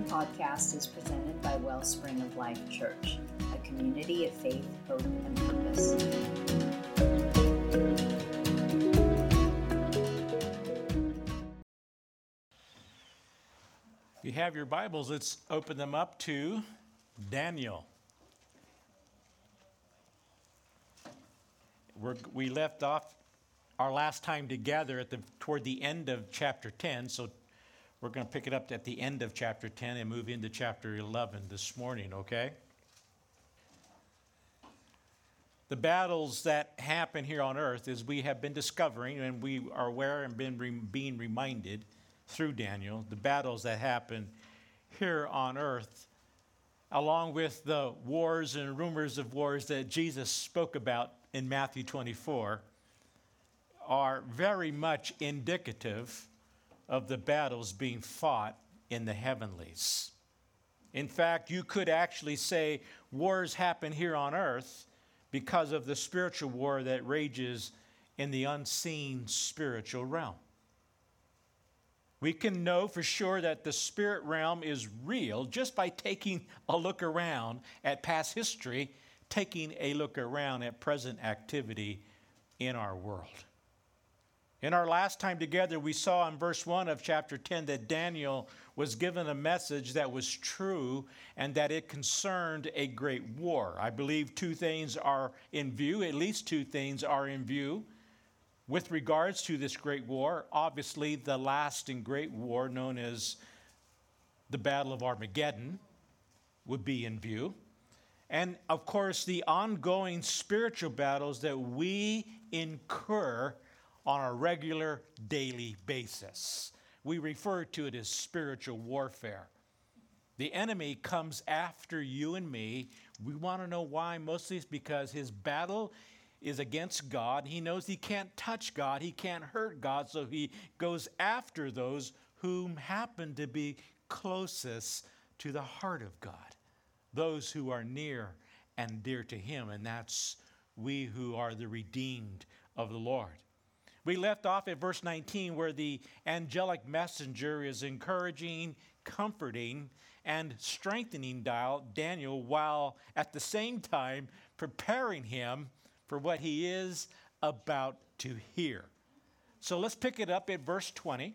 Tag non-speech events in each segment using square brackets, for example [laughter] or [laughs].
podcast is presented by Wellspring of Life Church, a community of faith, hope, and purpose. If you have your Bibles, let's open them up to Daniel. We're, we left off our last time together at the, toward the end of chapter 10, so we're going to pick it up at the end of chapter 10 and move into chapter 11 this morning, okay? The battles that happen here on earth, as we have been discovering and we are aware and been being reminded through Daniel, the battles that happen here on earth, along with the wars and rumors of wars that Jesus spoke about in Matthew 24, are very much indicative of the battles being fought in the heavenlies. In fact, you could actually say wars happen here on earth because of the spiritual war that rages in the unseen spiritual realm. We can know for sure that the spirit realm is real just by taking a look around at past history, taking a look around at present activity in our world. In our last time together, we saw in verse 1 of chapter 10 that Daniel was given a message that was true and that it concerned a great war. I believe two things are in view, at least two things are in view with regards to this great war. Obviously, the last and great war, known as the Battle of Armageddon, would be in view. And of course, the ongoing spiritual battles that we incur on a regular daily basis. We refer to it as spiritual warfare. The enemy comes after you and me. We want to know why. Mostly it's because his battle is against God. He knows he can't touch God, he can't hurt God, so he goes after those whom happen to be closest to the heart of God, those who are near and dear to him, and that's we who are the redeemed of the Lord. We left off at verse 19 where the angelic messenger is encouraging, comforting, and strengthening Daniel while at the same time preparing him for what he is about to hear. So let's pick it up at verse 20. It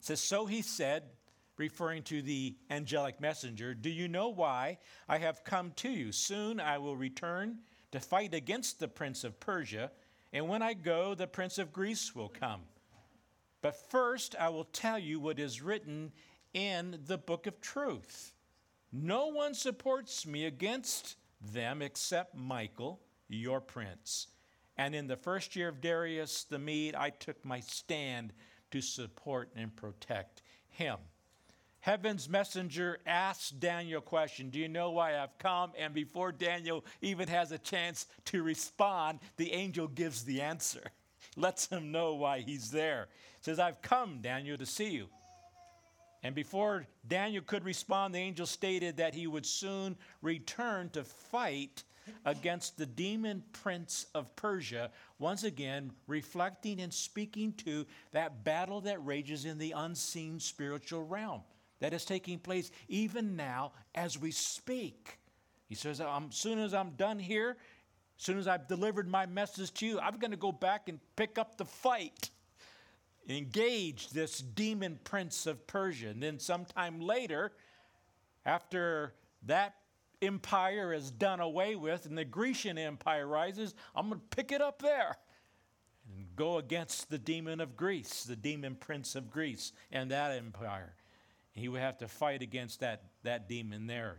says, So he said, referring to the angelic messenger, Do you know why I have come to you? Soon I will return to fight against the prince of Persia and when I go, the prince of Greece will come. But first, I will tell you what is written in the book of truth. No one supports me against them except Michael, your prince. And in the first year of Darius the Mede, I took my stand to support and protect him heaven's messenger asks Daniel a question Do you know why I've come? And before Daniel even has a chance to respond, the angel gives the answer, [laughs] lets him know why he's there. Says, I've come, Daniel, to see you. And before Daniel could respond, the angel stated that he would soon return to fight against the demon prince of Persia, once again reflecting and speaking to that battle that rages in the unseen spiritual realm that is taking place even now as we speak. He says, As soon as I'm done here, as soon as I've delivered my message to you, I'm going to go back and pick up the fight, engage this demon prince of Persia. And then sometime later, after that empire is done away with and the Grecian empire rises, I'm going to pick it up there and go against the demon of Greece, the demon prince of Greece, and that empire. He would have to fight against that, that demon there.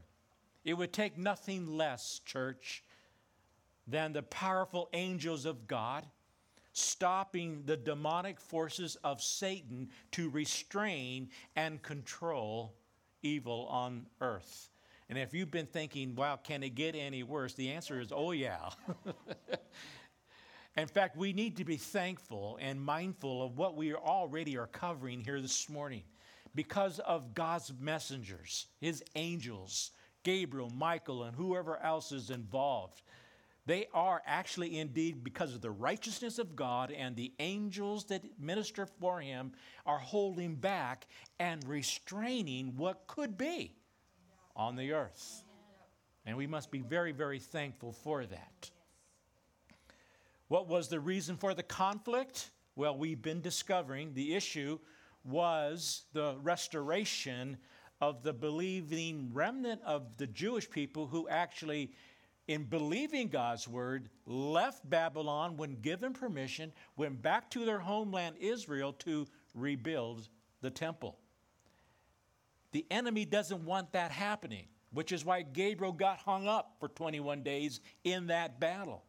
It would take nothing less, church, than the powerful angels of God stopping the demonic forces of Satan to restrain and control evil on earth. And if you've been thinking, wow, can it get any worse? The answer is, oh, yeah. [laughs] In fact, we need to be thankful and mindful of what we already are covering here this morning because of God's messengers, his angels, Gabriel, Michael, and whoever else is involved. They are actually indeed, because of the righteousness of God and the angels that minister for him, are holding back and restraining what could be on the earth. And we must be very, very thankful for that. What was the reason for the conflict? Well, we've been discovering the issue was the restoration of the believing remnant of the Jewish people who actually, in believing God's word, left Babylon when given permission, went back to their homeland Israel to rebuild the temple. The enemy doesn't want that happening, which is why Gabriel got hung up for 21 days in that battle.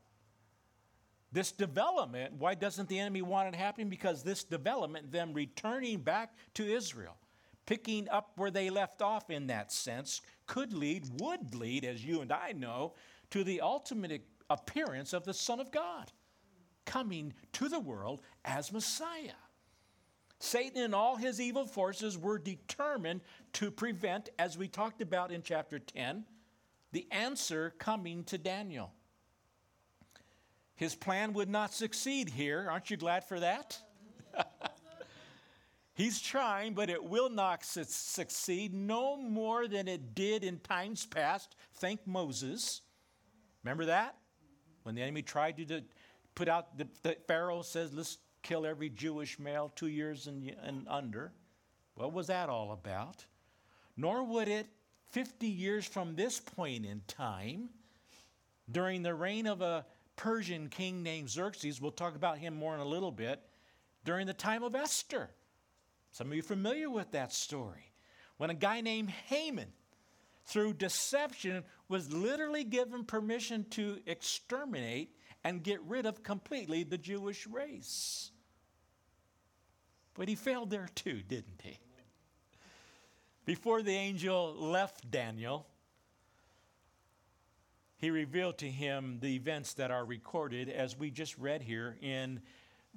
This development, why doesn't the enemy want it happening? Because this development, them returning back to Israel, picking up where they left off in that sense, could lead, would lead, as you and I know, to the ultimate appearance of the Son of God coming to the world as Messiah. Satan and all his evil forces were determined to prevent, as we talked about in chapter 10, the answer coming to Daniel. His plan would not succeed here. Aren't you glad for that? [laughs] He's trying, but it will not su- succeed no more than it did in times past. Thank Moses. Remember that? When the enemy tried to put out, the, the Pharaoh says, let's kill every Jewish male two years and, and under. What was that all about? Nor would it, 50 years from this point in time, during the reign of a Persian king named Xerxes, we'll talk about him more in a little bit, during the time of Esther. Some of you familiar with that story. When a guy named Haman, through deception, was literally given permission to exterminate and get rid of completely the Jewish race. But he failed there too, didn't he? Before the angel left Daniel, he revealed to him the events that are recorded as we just read here in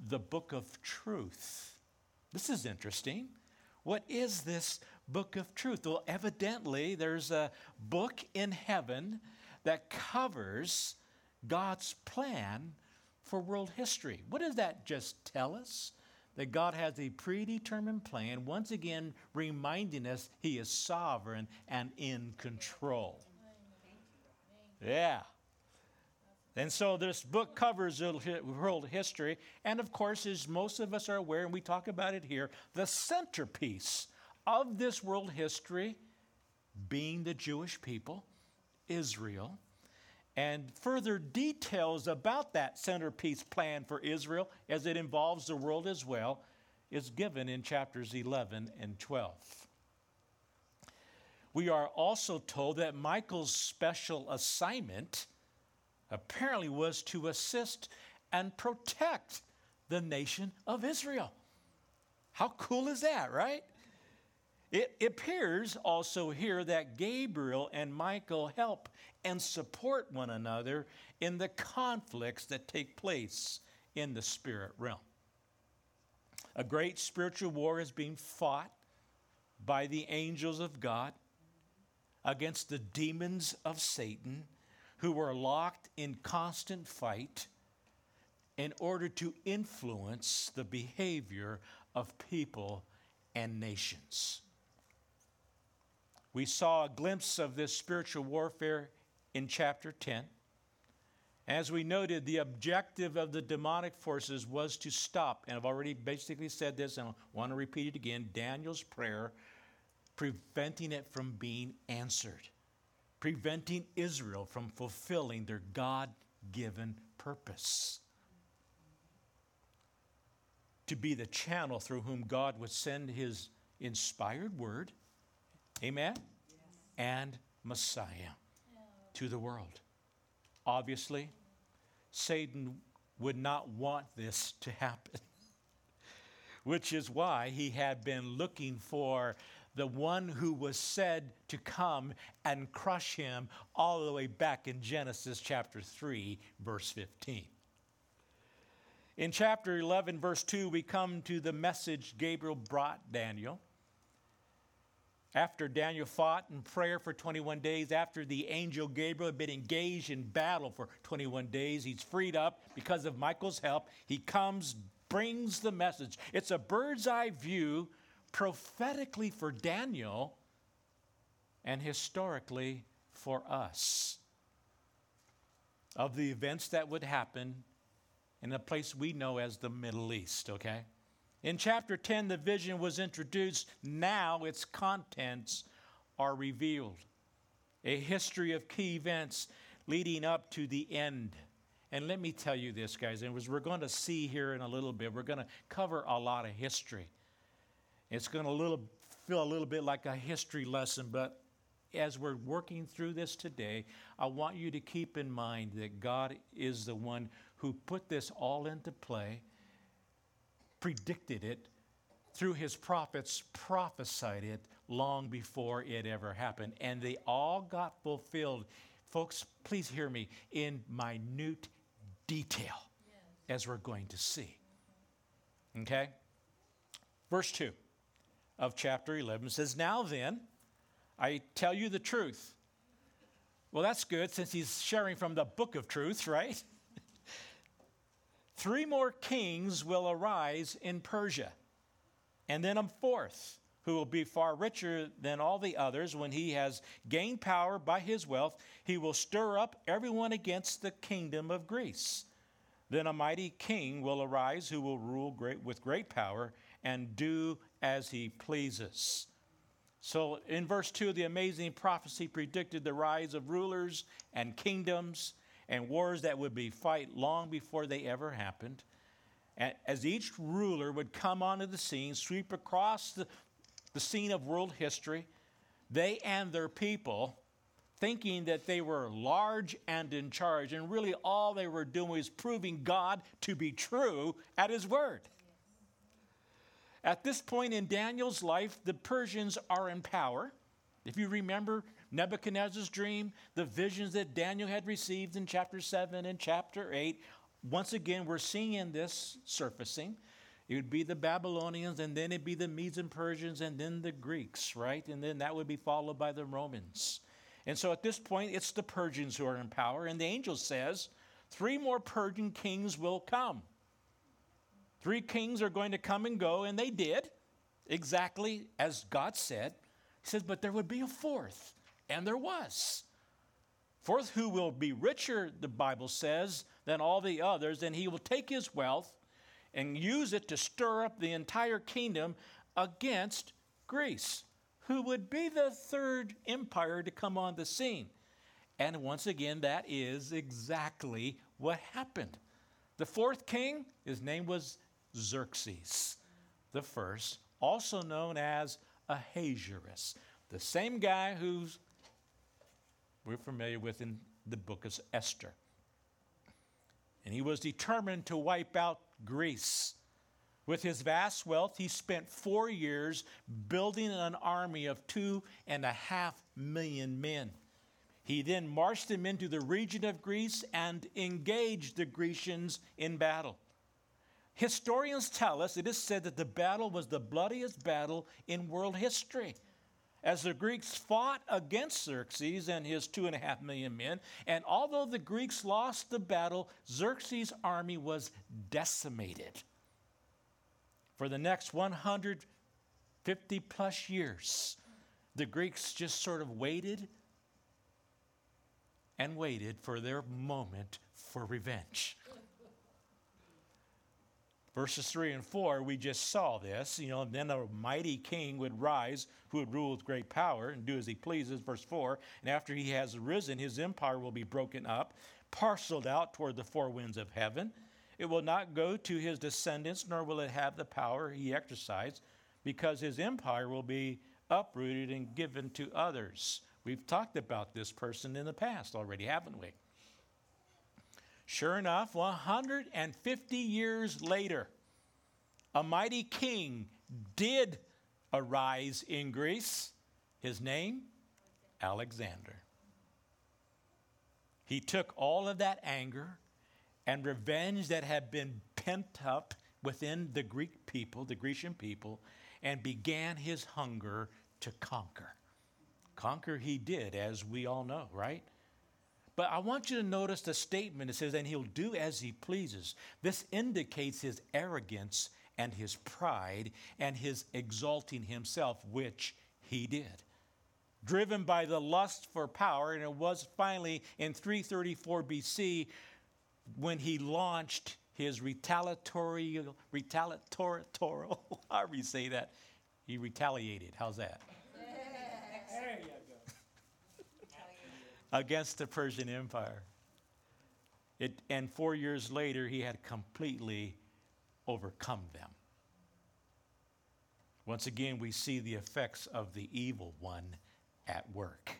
the book of truth. This is interesting. What is this book of truth? Well, evidently, there's a book in heaven that covers God's plan for world history. What does that just tell us? That God has a predetermined plan, once again reminding us He is sovereign and in control. Yeah. And so this book covers world history. And of course, as most of us are aware, and we talk about it here, the centerpiece of this world history being the Jewish people, Israel. And further details about that centerpiece plan for Israel, as it involves the world as well, is given in chapters 11 and 12 we are also told that Michael's special assignment apparently was to assist and protect the nation of Israel. How cool is that, right? It appears also here that Gabriel and Michael help and support one another in the conflicts that take place in the spirit realm. A great spiritual war is being fought by the angels of God against the demons of Satan who were locked in constant fight in order to influence the behavior of people and nations. We saw a glimpse of this spiritual warfare in chapter 10. As we noted, the objective of the demonic forces was to stop, and I've already basically said this, and I want to repeat it again Daniel's prayer preventing it from being answered, preventing Israel from fulfilling their God given purpose. To be the channel through whom God would send his inspired word, amen, yes. and Messiah yeah. to the world. Obviously, Satan would not want this to happen, [laughs] which is why he had been looking for the one who was said to come and crush him all the way back in Genesis chapter 3, verse 15. In chapter 11, verse 2, we come to the message Gabriel brought Daniel. after Daniel fought in prayer for 21 days, after the angel Gabriel had been engaged in battle for 21 days, he's freed up because of Michael's help. He comes, brings the message. It's a bird's eye view prophetically for Daniel and historically for us of the events that would happen in a place we know as the Middle East, okay? In chapter 10, the vision was introduced. Now its contents are revealed. A history of key events leading up to the end. And let me tell you this, guys, and as we're going to see here in a little bit, we're going to cover a lot of history. It's going to little, feel a little bit like a history lesson, but as we're working through this today, I want you to keep in mind that God is the one who put this all into play predicted it through his prophets, prophesied it long before it ever happened. And they all got fulfilled. Folks, please hear me in minute detail yes. as we're going to see. Okay? Verse 2 of chapter 11 says, Now then, I tell you the truth. Well, that's good since he's sharing from the book of truth, right? [laughs] Three more kings will arise in Persia, and then a fourth who will be far richer than all the others when he has gained power by his wealth. He will stir up everyone against the kingdom of Greece. Then a mighty king will arise who will rule great, with great power and do as he pleases. So, in verse 2, the amazing prophecy predicted the rise of rulers and kingdoms and wars that would be fought long before they ever happened. As each ruler would come onto the scene, sweep across the, the scene of world history, they and their people, thinking that they were large and in charge, and really all they were doing was proving God to be true at His word. At this point in Daniel's life, the Persians are in power. If you remember, Nebuchadnezzar's dream, the visions that Daniel had received in chapter 7 and chapter 8. Once again, we're seeing this surfacing. It would be the Babylonians, and then it'd be the Medes and Persians, and then the Greeks, right? And then that would be followed by the Romans. And so at this point, it's the Persians who are in power. And the angel says, three more Persian kings will come. Three kings are going to come and go, and they did, exactly as God said. He says, but there would be a fourth. And there was. Fourth, who will be richer, the Bible says, than all the others, and he will take his wealth and use it to stir up the entire kingdom against Greece, who would be the third empire to come on the scene. And once again, that is exactly what happened. The fourth king, his name was Xerxes the first, also known as Ahasuerus, the same guy who's we're familiar with in the book of Esther. And he was determined to wipe out Greece. With his vast wealth, he spent four years building an army of two and a half million men. He then marched them into the region of Greece and engaged the Grecians in battle. Historians tell us it is said that the battle was the bloodiest battle in world history as the Greeks fought against Xerxes and his two and a half million men. And although the Greeks lost the battle, Xerxes' army was decimated. For the next 150 plus years, the Greeks just sort of waited and waited for their moment for revenge verses 3 and 4, we just saw this. You know, then a mighty king would rise who would rule with great power and do as he pleases. Verse 4 And after he has risen, his empire will be broken up, parceled out toward the four winds of heaven. It will not go to his descendants, nor will it have the power he exercised, because his empire will be uprooted and given to others. We've talked about this person in the past already, haven't we? Sure enough, 150 years later, a mighty king did arise in Greece. His name? Alexander. He took all of that anger and revenge that had been pent up within the Greek people, the Grecian people, and began his hunger to conquer. Conquer he did, as we all know, right? But I want you to notice the statement. It says, and he'll do as he pleases. This indicates his arrogance and his pride and his exalting himself, which he did. Driven by the lust for power, and it was finally in 334 BC when he launched his retaliatory, retaliatory, [laughs] however you say that, he retaliated. How's that? There you go. Against the Persian Empire. It, and four years later, he had completely overcome them. Once again, we see the effects of the evil one at work.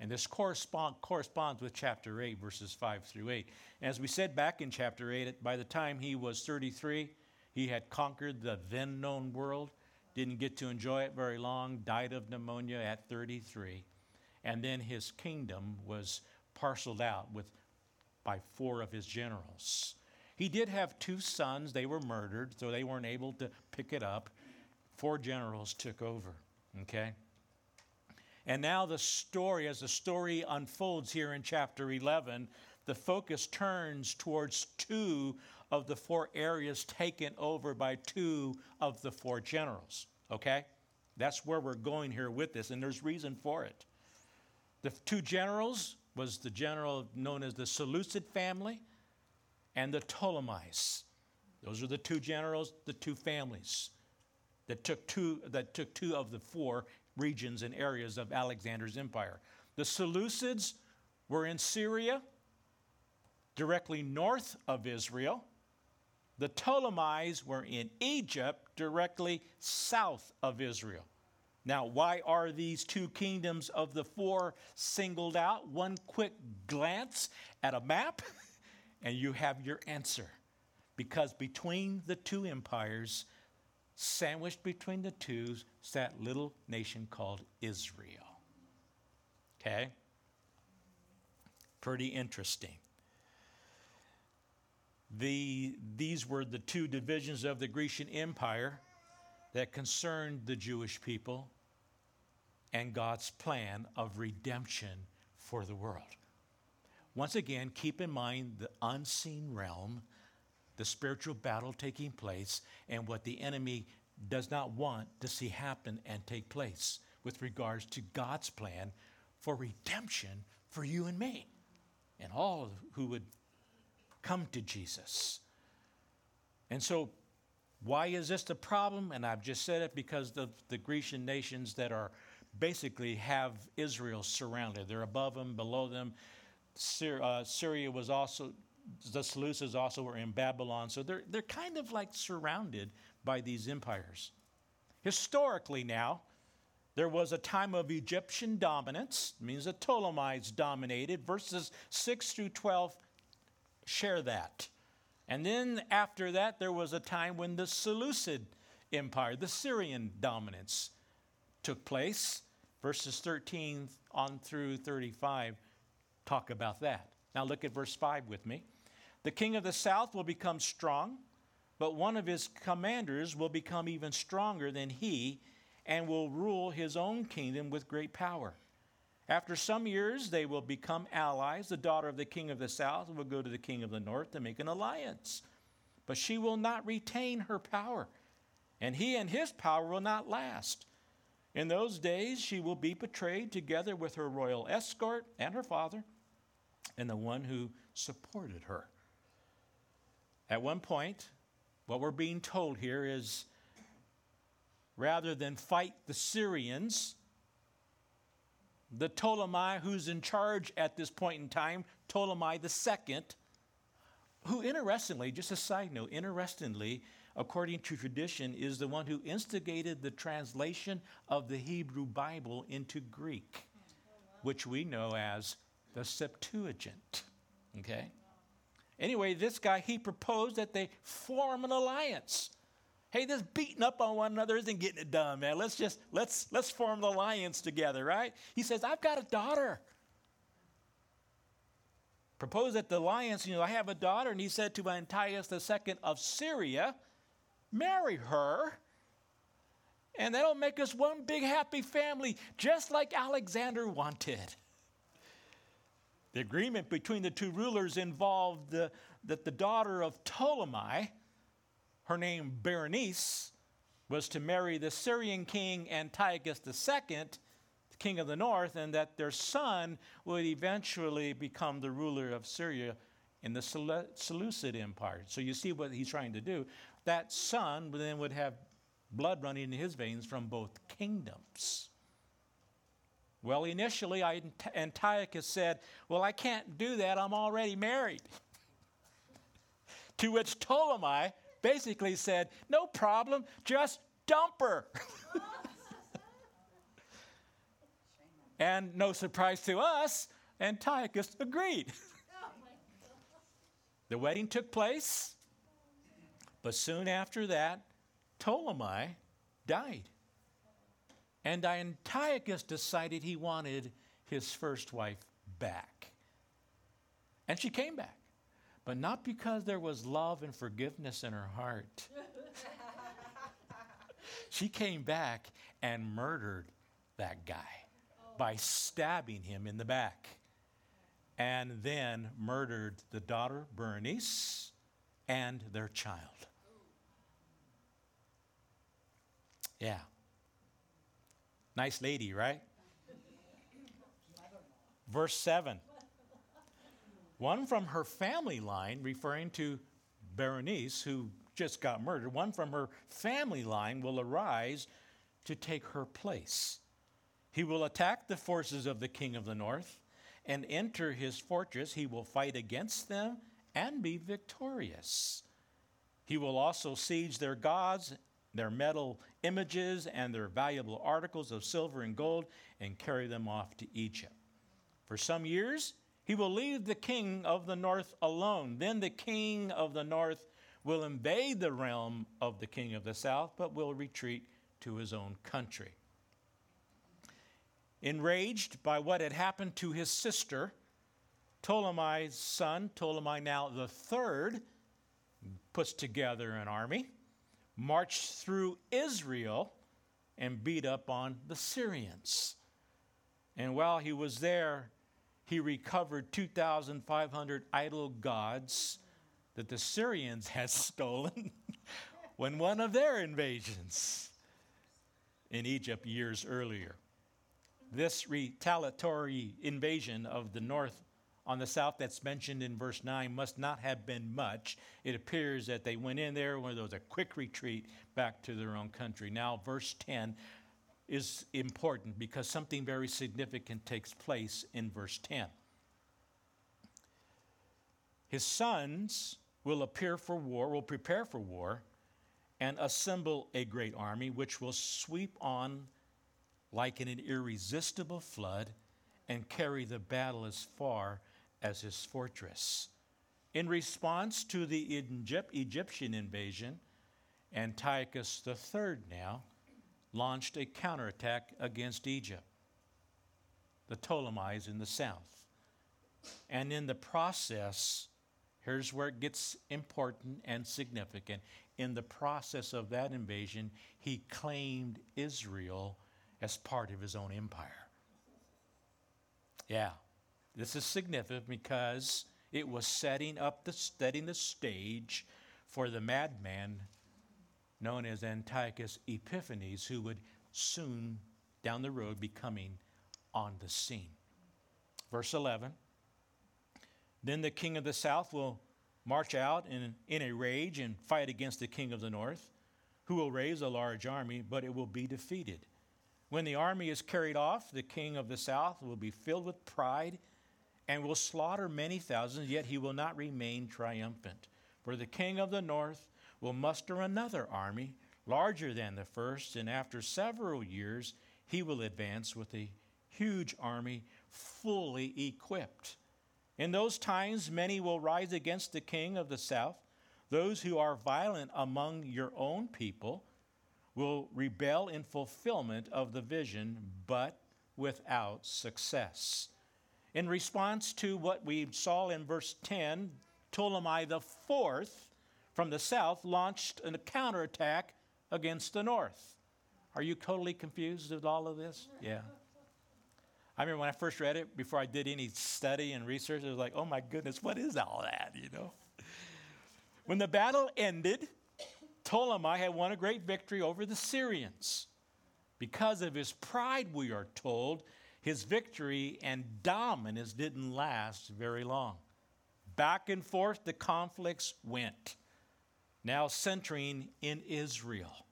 And this correspond, corresponds with chapter 8, verses 5 through 8. As we said back in chapter 8, by the time he was 33, he had conquered the then known world, didn't get to enjoy it very long, died of pneumonia at 33. And then his kingdom was parceled out with, by four of his generals. He did have two sons. They were murdered, so they weren't able to pick it up. Four generals took over, okay? And now the story, as the story unfolds here in chapter 11, the focus turns towards two of the four areas taken over by two of the four generals, okay? That's where we're going here with this, and there's reason for it. The two generals was the general known as the Seleucid family and the Ptolemies. Those are the two generals, the two families that took two, that took two of the four regions and areas of Alexander's empire. The Seleucids were in Syria, directly north of Israel. The Ptolemies were in Egypt, directly south of Israel. Now, why are these two kingdoms of the four singled out? One quick glance at a map [laughs] and you have your answer. Because between the two empires, sandwiched between the two, sat little nation called Israel. Okay? Pretty interesting. The, these were the two divisions of the Grecian Empire that concerned the Jewish people and God's plan of redemption for the world. Once again, keep in mind the unseen realm, the spiritual battle taking place, and what the enemy does not want to see happen and take place with regards to God's plan for redemption for you and me and all who would come to Jesus. And so, why is this the problem? And I've just said it because of the Grecian nations that are basically have Israel surrounded. They're above them, below them. Syria, uh, Syria was also, the Seleucids also were in Babylon. So they're, they're kind of like surrounded by these empires. Historically, now, there was a time of Egyptian dominance, means the Ptolemies dominated. Verses 6 through 12 share that. And then after that, there was a time when the Seleucid Empire, the Syrian dominance, took place. Verses 13 on through 35 talk about that. Now look at verse 5 with me. The king of the south will become strong, but one of his commanders will become even stronger than he and will rule his own kingdom with great power. After some years, they will become allies. The daughter of the king of the south will go to the king of the north to make an alliance. But she will not retain her power, and he and his power will not last. In those days, she will be betrayed together with her royal escort and her father and the one who supported her. At one point, what we're being told here is rather than fight the Syrians, the Ptolemy who's in charge at this point in time, Ptolemy II, who interestingly, just a side note, interestingly, according to tradition, is the one who instigated the translation of the Hebrew Bible into Greek, which we know as the Septuagint. Okay? Anyway, this guy, he proposed that they form an alliance. Hey, this beating up on one another isn't getting it done, man. Let's just let's let's form an alliance together, right? He says, I've got a daughter. Proposed that the alliance, you know, I have a daughter, and he said to Antiochus II of Syria, marry her, And that'll make us one big happy family, just like Alexander wanted. The agreement between the two rulers involved the, that the daughter of Ptolemy, her name Berenice, was to marry the Syrian king Antiochus II, king of the north, and that their son would eventually become the ruler of Syria in the Seleucid Empire. So you see what he's trying to do. That son then would have blood running in his veins from both kingdoms. Well, initially, Antiochus said, Well, I can't do that. I'm already married. [laughs] to which Ptolemy basically said, No problem, just dump her. [laughs] and no surprise to us, Antiochus agreed. [laughs] the wedding took place, but soon after that, Ptolemy died. And Antiochus decided he wanted his first wife back. And she came back, but not because there was love and forgiveness in her heart. [laughs] she came back and murdered that guy by stabbing him in the back. And then murdered the daughter, Berenice, and their child. Yeah. Nice lady, right? Verse 7. One from her family line, referring to Berenice, who just got murdered, one from her family line will arise to take her place. He will attack the forces of the king of the north and enter his fortress. He will fight against them and be victorious. He will also siege their gods their metal images and their valuable articles of silver and gold and carry them off to Egypt. For some years, he will leave the king of the north alone. Then the king of the north will invade the realm of the king of the south, but will retreat to his own country. Enraged by what had happened to his sister, Ptolemy's son, Ptolemy now the third, puts together an army marched through Israel and beat up on the Syrians. And while he was there, he recovered 2,500 idol gods that the Syrians had [laughs] stolen [laughs] when one of their invasions in Egypt years earlier. This retaliatory invasion of the north on the south that's mentioned in verse 9 must not have been much. It appears that they went in there when there was a quick retreat back to their own country. Now, verse 10 is important because something very significant takes place in verse 10. His sons will appear for war, will prepare for war, and assemble a great army which will sweep on like in an irresistible flood and carry the battle as far as his fortress. In response to the Egyptian invasion, Antiochus III now launched a counterattack against Egypt, the Ptolemies in the south. And in the process, here's where it gets important and significant. In the process of that invasion, he claimed Israel as part of his own empire. Yeah. This is significant because it was setting up the setting the stage for the madman known as Antiochus Epiphanes, who would soon down the road be coming on the scene. Verse 11 Then the king of the south will march out in, in a rage and fight against the king of the north, who will raise a large army, but it will be defeated. When the army is carried off, the king of the south will be filled with pride and will slaughter many thousands, yet he will not remain triumphant. For the king of the north will muster another army, larger than the first, and after several years he will advance with a huge army, fully equipped. In those times, many will rise against the king of the south. Those who are violent among your own people will rebel in fulfillment of the vision, but without success. In response to what we saw in verse 10, Ptolemy the fourth from the south launched a counterattack against the north. Are you totally confused with all of this? Yeah. I remember when I first read it, before I did any study and research, it was like, oh my goodness, what is all that, you know? When the battle ended, Ptolemy had won a great victory over the Syrians. Because of his pride, we are told, his victory and dominance didn't last very long. Back and forth, the conflicts went, now centering in Israel.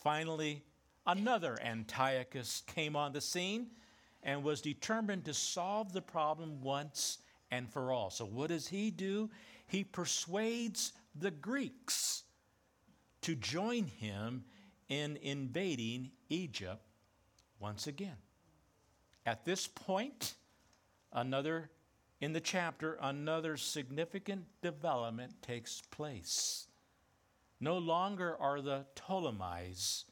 Finally, another Antiochus came on the scene and was determined to solve the problem once and for all. So, what does he do? He persuades the Greeks to join him in invading Egypt once again. At this point, another in the chapter, another significant development takes place. No longer are the Ptolemies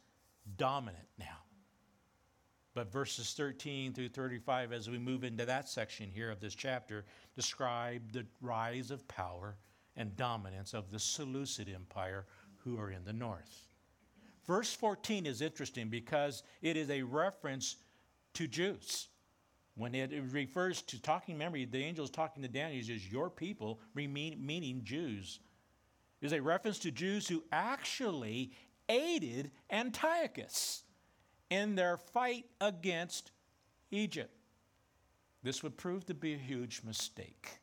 dominant now. But verses 13 through 35, as we move into that section here of this chapter, describe the rise of power and dominance of the Seleucid Empire who are in the north. Verse 14 is interesting because it is a reference to Jews. When it refers to talking, memory, the angel is talking to Daniel, he says, Your people, meaning Jews, is a reference to Jews who actually aided Antiochus in their fight against Egypt. This would prove to be a huge mistake.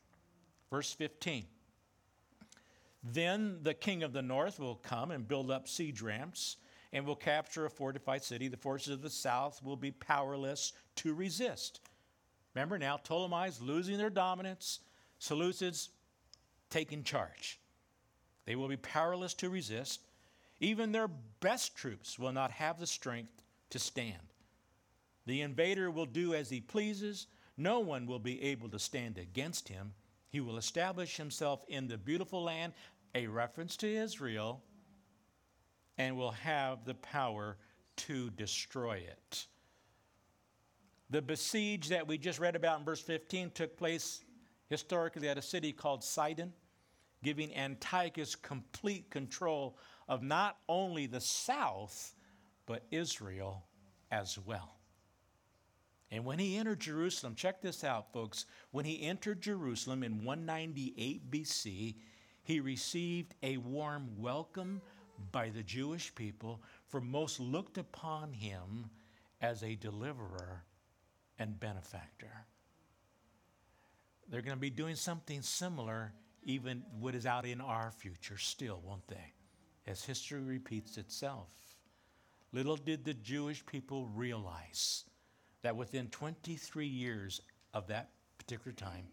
Verse 15 Then the king of the north will come and build up siege ramps and will capture a fortified city. The forces of the south will be powerless to resist. Remember now, Ptolemy's losing their dominance, Seleucids taking charge. They will be powerless to resist. Even their best troops will not have the strength to stand. The invader will do as he pleases. No one will be able to stand against him. He will establish himself in the beautiful land, a reference to Israel, and will have the power to destroy it. The besiege that we just read about in verse 15 took place historically at a city called Sidon, giving Antiochus complete control of not only the south, but Israel as well. And when he entered Jerusalem, check this out, folks. When he entered Jerusalem in 198 BC, he received a warm welcome by the Jewish people, for most looked upon him as a deliverer and benefactor. They're going to be doing something similar, even what is out in our future, still, won't they? As history repeats itself. Little did the Jewish people realize that within 23 years of that particular time,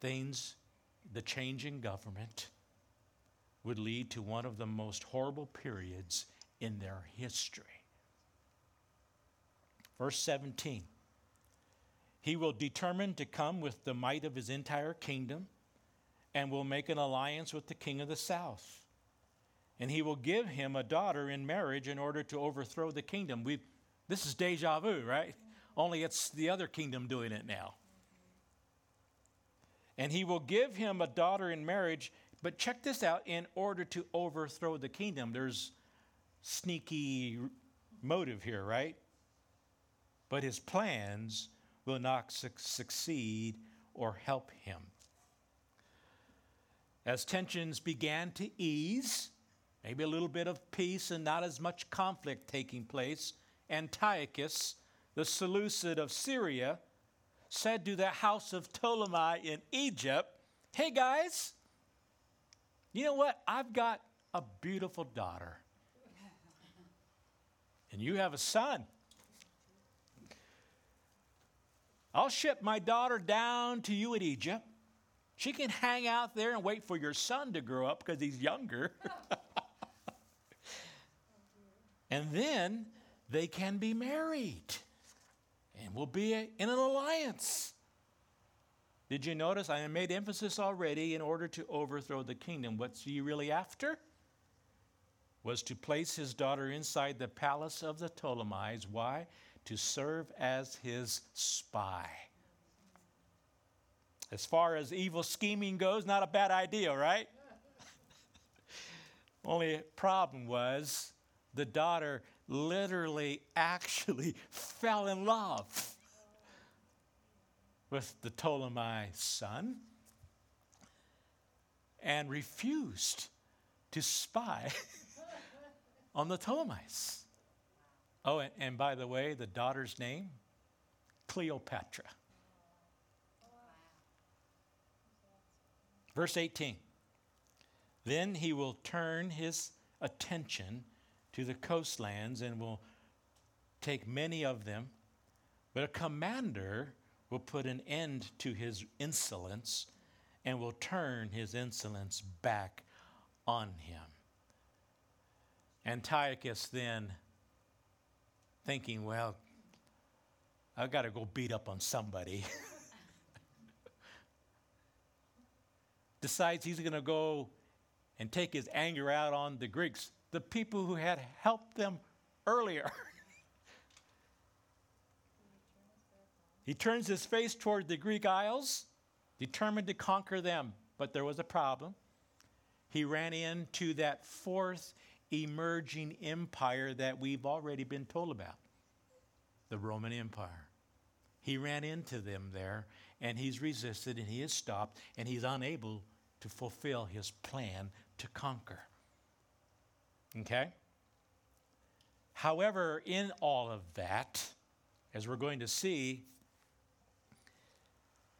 things, the change in government, would lead to one of the most horrible periods in their history. Verse 17 He will determine to come with the might of his entire kingdom and will make an alliance with the king of the south. And he will give him a daughter in marriage in order to overthrow the kingdom. we this is deja vu, right? Only it's the other kingdom doing it now. And he will give him a daughter in marriage but check this out in order to overthrow the kingdom, there's sneaky motive here, right? But his plans will not su- succeed or help him. As tensions began to ease, maybe a little bit of peace and not as much conflict taking place, Antiochus, the Seleucid of Syria, said to the house of Ptolemy in Egypt, Hey guys, you know what? I've got a beautiful daughter. And you have a son. I'll ship my daughter down to you in Egypt. She can hang out there and wait for your son to grow up because he's younger. [laughs] and then they can be married and we'll be in an alliance. Did you notice I made emphasis already in order to overthrow the kingdom? What's he really after? Was to place his daughter inside the palace of the Ptolemies. Why? To serve as his spy. As far as evil scheming goes, not a bad idea, right? [laughs] Only problem was the daughter literally [laughs] actually fell in love with the Ptolemy son and refused to spy [laughs] on the Ptolemies. Oh, and, and, by the way, the daughter's name? Cleopatra. Verse 18 Then he will turn his attention to the coastlands and will take many of them, but a commander will put an end to his insolence and will turn his insolence back on him. Antiochus then, thinking, well, I've got to go beat up on somebody, [laughs] decides he's going to go and take his anger out on the Greeks, the people who had helped them earlier. [laughs] he turns his face toward the Greek Isles, determined to conquer them. But there was a problem. He ran into that fourth emerging empire that we've already been told about the Roman Empire. He ran into them there, and he's resisted, and he is stopped, and he's unable to fulfill his plan to conquer. Okay? However, in all of that, as we're going to see,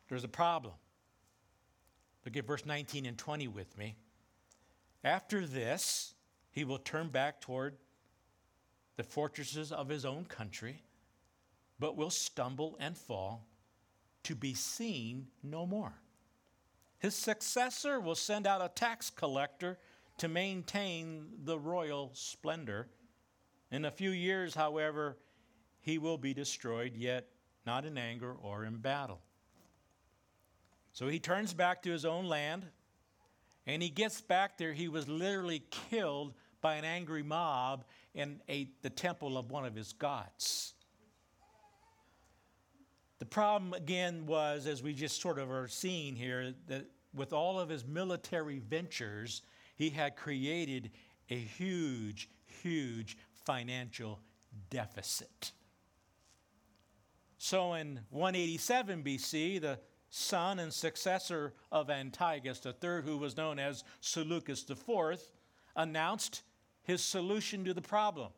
there's a problem. Look at verse 19 and 20 with me. After this, he will turn back toward the fortresses of his own country, but will stumble and fall to be seen no more. His successor will send out a tax collector to maintain the royal splendor. In a few years, however, he will be destroyed, yet not in anger or in battle. So he turns back to his own land, and he gets back there. He was literally killed by an angry mob in a, the temple of one of his gods. The problem again was, as we just sort of are seeing here, that with all of his military ventures, he had created a huge, huge financial deficit. So in 187 BC, the son and successor of Antiochus III, who was known as Seleucus IV, announced his solution to the problem.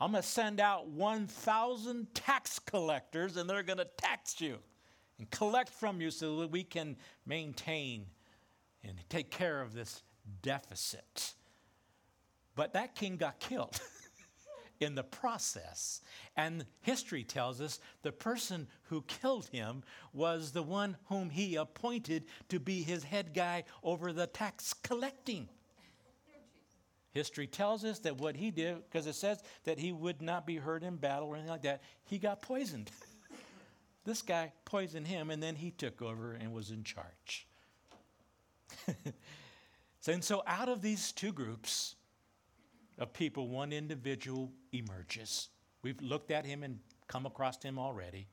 I'm going to send out 1,000 tax collectors, and they're going to tax you and collect from you so that we can maintain and take care of this deficit. But that king got killed [laughs] in the process. And history tells us the person who killed him was the one whom he appointed to be his head guy over the tax collecting. History tells us that what he did, because it says that he would not be hurt in battle or anything like that, he got poisoned. [laughs] this guy poisoned him, and then he took over and was in charge. [laughs] and so, out of these two groups of people, one individual emerges. We've looked at him and come across him already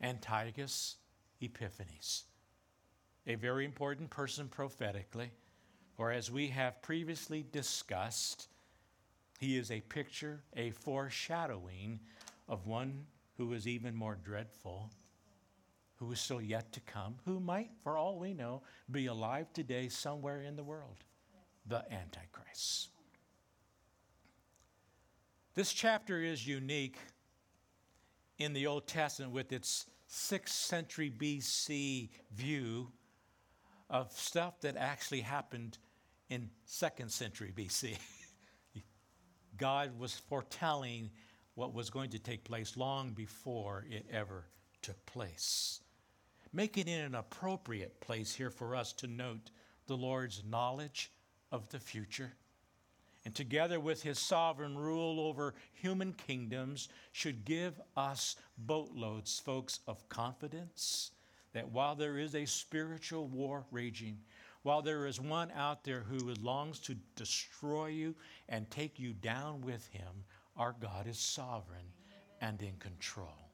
Antiochus Epiphanes, a very important person prophetically. For as we have previously discussed, he is a picture, a foreshadowing of one who is even more dreadful, who is still yet to come, who might, for all we know, be alive today somewhere in the world the Antichrist. This chapter is unique in the Old Testament with its 6th century BC view of stuff that actually happened in 2nd century BC. [laughs] God was foretelling what was going to take place long before it ever took place. Making it an appropriate place here for us to note the Lord's knowledge of the future. And together with his sovereign rule over human kingdoms, should give us boatloads, folks, of confidence that while there is a spiritual war raging, while there is one out there who longs to destroy you and take you down with him, our God is sovereign and in control.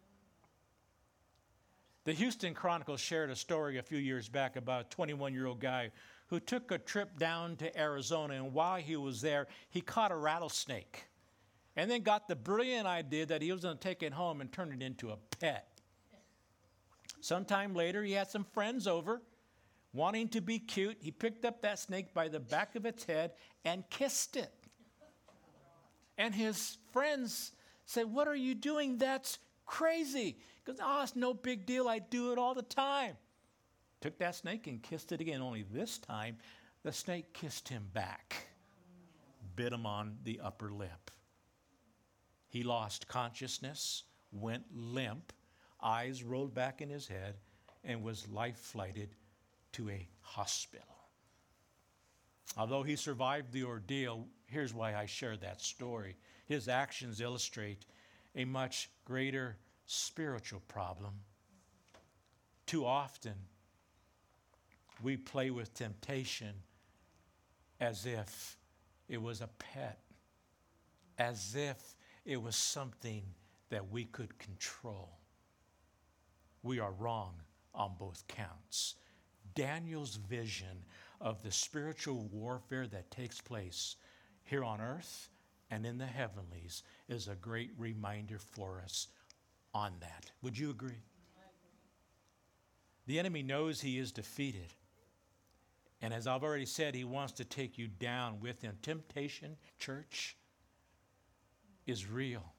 The Houston Chronicle shared a story a few years back about a 21 year old guy who took a trip down to Arizona, and while he was there, he caught a rattlesnake. And then got the brilliant idea that he was going to take it home and turn it into a pet. Sometime later, he had some friends over. Wanting to be cute, he picked up that snake by the back of its head and kissed it. And his friends said, What are you doing? That's crazy. Because, oh, ah, it's no big deal. I do it all the time. Took that snake and kissed it again, only this time the snake kissed him back, bit him on the upper lip. He lost consciousness, went limp, eyes rolled back in his head, and was life flighted to a hospital. Although he survived the ordeal, here's why I share that story. His actions illustrate a much greater spiritual problem. Too often, we play with temptation as if it was a pet, as if it was something that we could control. We are wrong on both counts. Daniel's vision of the spiritual warfare that takes place here on earth and in the heavenlies is a great reminder for us on that. Would you agree? The enemy knows he is defeated. And as I've already said, he wants to take you down with him. Temptation, church, is real.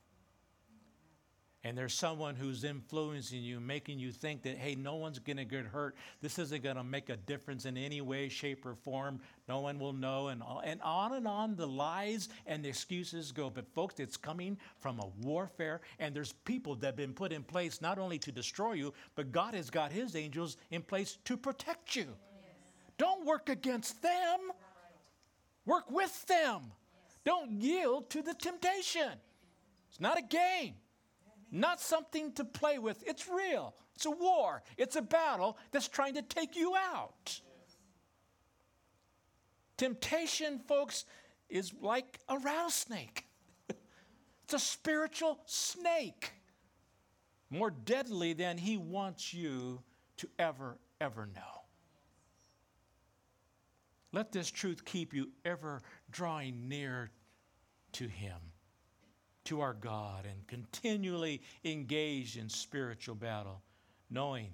And there's someone who's influencing you, making you think that, hey, no one's going to get hurt. This isn't going to make a difference in any way, shape, or form. No one will know. And, and on and on the lies and the excuses go. But, folks, it's coming from a warfare, and there's people that have been put in place not only to destroy you, but God has got his angels in place to protect you. Don't work against them, work with them. Don't yield to the temptation. It's not a game, not something to play with. It's real. It's a war, it's a battle that's trying to take you out. Temptation, folks, is like a rattlesnake. [laughs] it's a spiritual snake, more deadly than he wants you to ever, ever know. Let this truth keep you ever drawing near to Him, to our God, and continually engaged in spiritual battle, knowing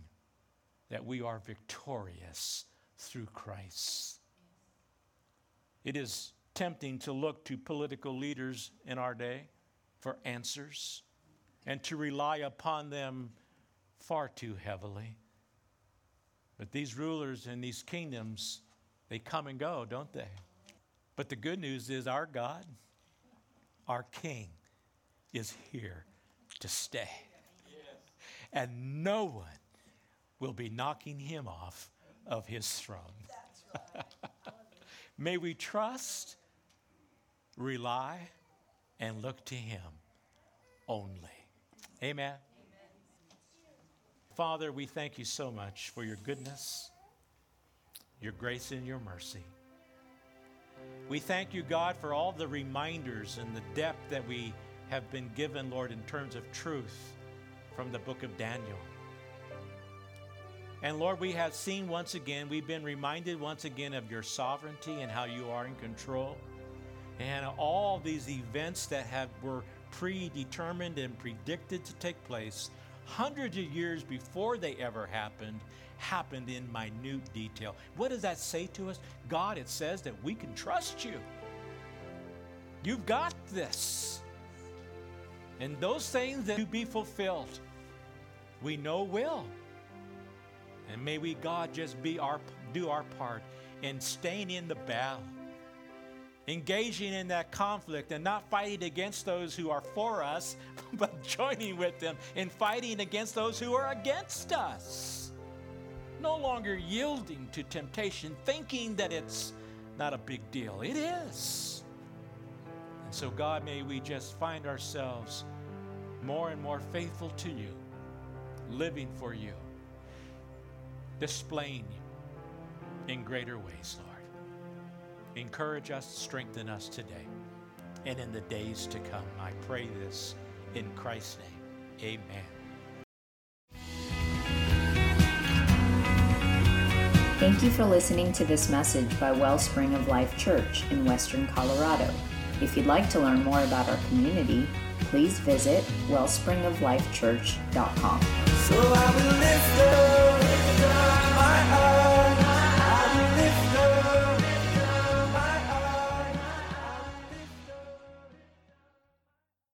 that we are victorious through Christ. It is tempting to look to political leaders in our day for answers and to rely upon them far too heavily. But these rulers in these kingdoms, they come and go, don't they? But the good news is our God, our King, is here to stay. And no one will be knocking him off of his throne. [laughs] May we trust, rely, and look to him only. Amen. Amen. Father, we thank you so much for your goodness your grace and your mercy. We thank you, God, for all the reminders and the depth that we have been given, Lord, in terms of truth from the book of Daniel. And Lord, we have seen once again, we've been reminded once again of your sovereignty and how you are in control. And all these events that have were predetermined and predicted to take place hundreds of years before they ever happened happened in minute detail. What does that say to us? God, it says that we can trust you. You've got this. And those things that to be fulfilled, we know will. And may we, God, just be our do our part in staying in the battle, engaging in that conflict and not fighting against those who are for us, [laughs] but joining with them in fighting against those who are against us no longer yielding to temptation, thinking that it's not a big deal. It is. And so, God, may we just find ourselves more and more faithful to you, living for you, displaying you in greater ways, Lord. Encourage us, strengthen us today and in the days to come. I pray this in Christ's name. Amen. Thank you for listening to this message by Wellspring of Life Church in Western Colorado. If you'd like to learn more about our community, please visit wellspringoflifechurch.com. So